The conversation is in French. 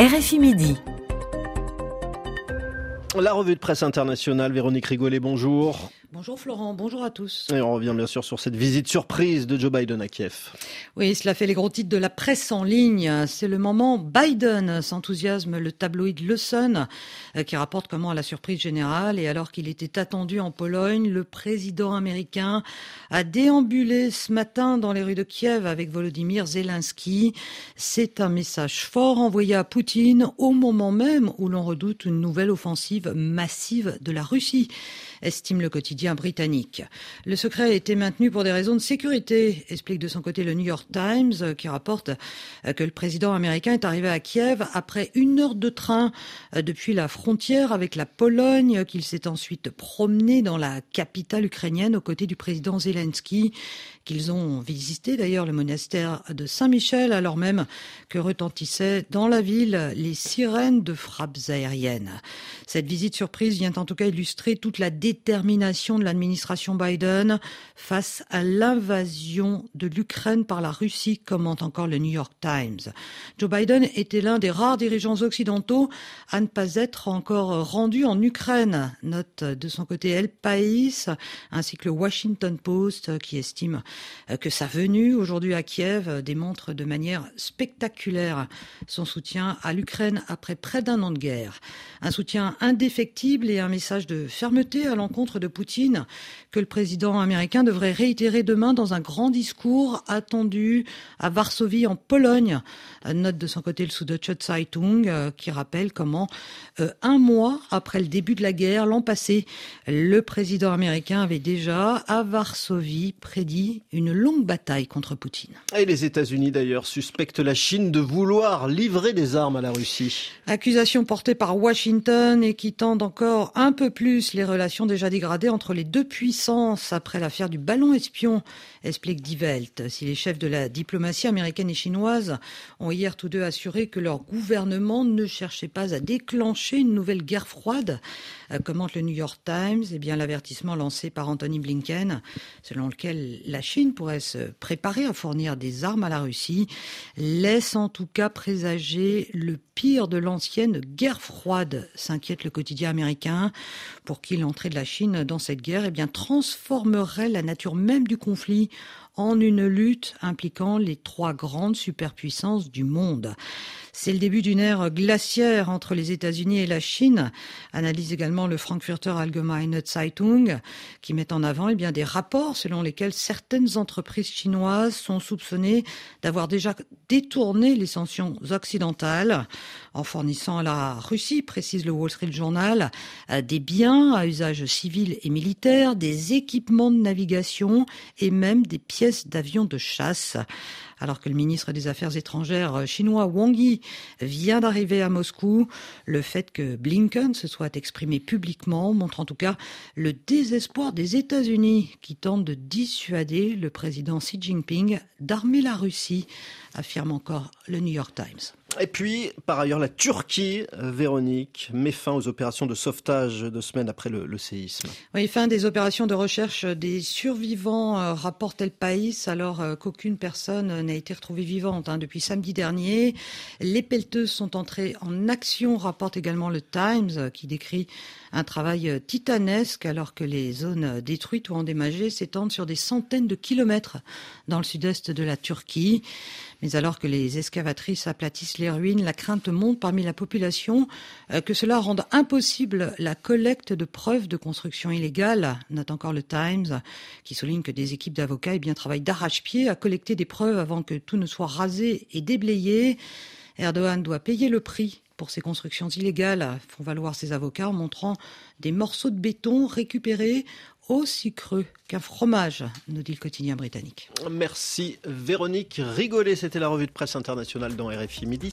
RFI Midi. La revue de presse internationale, Véronique Rigolet, bonjour. Bonjour Florent, bonjour à tous. Et on revient bien sûr sur cette visite surprise de Joe Biden à Kiev. Oui, cela fait les gros titres de la presse en ligne. C'est le moment Biden, s'enthousiasme le tabloïd Le Sun, euh, qui rapporte comment à la surprise générale, et alors qu'il était attendu en Pologne, le président américain a déambulé ce matin dans les rues de Kiev avec Volodymyr Zelensky. C'est un message fort envoyé à Poutine au moment même où l'on redoute une nouvelle offensive massive de la Russie estime le quotidien Le secret a été maintenu pour des raisons de sécurité, explique de son côté le New York Times, qui rapporte que le président américain est arrivé à Kiev après une heure de train depuis la frontière avec la Pologne, qu'il s'est ensuite promené dans la capitale ukrainienne aux côtés du président Zelensky, qu'ils ont visité d'ailleurs le monastère de Saint-Michel, alors même que retentissaient dans la ville les sirènes de frappes aériennes. Cette visite surprise vient en tout cas illustrer toute la détermination de l'administration Biden face à l'invasion de l'Ukraine par la Russie, commente encore le New York Times. Joe Biden était l'un des rares dirigeants occidentaux à ne pas être encore rendu en Ukraine, note de son côté El País, ainsi que le Washington Post qui estime que sa venue aujourd'hui à Kiev démontre de manière spectaculaire son soutien à l'Ukraine après près d'un an de guerre. Un soutien indéfectible et un message de fermeté à l'encontre de Poutine que le président américain devrait réitérer demain dans un grand discours attendu à Varsovie en Pologne. Note de son côté le Süddeutsche Zeitung euh, qui rappelle comment euh, un mois après le début de la guerre l'an passé, le président américain avait déjà à Varsovie prédit une longue bataille contre Poutine. Et les États-Unis d'ailleurs suspectent la Chine de vouloir livrer des armes à la Russie. Accusation portée par Washington et qui tendent encore un peu plus les relations déjà dégradées entre les deux puissances après l'affaire du ballon espion, explique Die Welt. Si les chefs de la diplomatie américaine et chinoise ont hier tous deux assuré que leur gouvernement ne cherchait pas à déclencher une nouvelle guerre froide, euh, commente le New York Times, eh bien l'avertissement lancé par Anthony Blinken, selon lequel la Chine pourrait se préparer à fournir des armes à la Russie, laisse en tout cas présager le pire de l'ancienne guerre froide, s'inquiète le quotidien américain, pour qui l'entrée de la Chine dans cette guerre eh bien, transformerait la nature même du conflit en une lutte impliquant les trois grandes superpuissances du monde. C'est le début d'une ère glaciaire entre les États-Unis et la Chine, analyse également le Frankfurter Allgemeine Zeitung, qui met en avant eh des rapports selon lesquels certaines entreprises chinoises sont soupçonnées d'avoir déjà détourné les sanctions occidentales en fournissant à la Russie, précise le Wall Street Journal, des biens à usage civil et militaire, des équipements de navigation et même des pièces d'avions de chasse. Alors que le ministre des Affaires étrangères chinois Wang Yi vient d'arriver à Moscou. Le fait que Blinken se soit exprimé publiquement montre en tout cas le désespoir des États-Unis qui tentent de dissuader le président Xi Jinping d'armer la Russie, affirme encore le New York Times. Et puis, par ailleurs, la Turquie, euh, Véronique, met fin aux opérations de sauvetage deux semaines après le, séisme. Oui, fin des opérations de recherche des survivants, euh, rapporte El País, alors euh, qu'aucune personne n'a été retrouvée vivante hein, depuis samedi dernier. Les pelleteuses sont entrées en action, rapporte également le Times, qui décrit un travail titanesque alors que les zones détruites ou endommagées s'étendent sur des centaines de kilomètres dans le sud-est de la Turquie. Mais alors que les excavatrices aplatissent les ruines, la crainte monte parmi la population euh, que cela rende impossible la collecte de preuves de construction illégale, note encore le Times, qui souligne que des équipes d'avocats eh bien, travaillent d'arrache-pied à collecter des preuves avant que tout ne soit rasé et déblayé. Erdogan doit payer le prix pour ces constructions illégales, font valoir ses avocats en montrant des morceaux de béton récupérés aussi creux qu'un fromage, nous dit le quotidien britannique. Merci Véronique Rigolet, c'était la revue de presse internationale dans RFI Midi.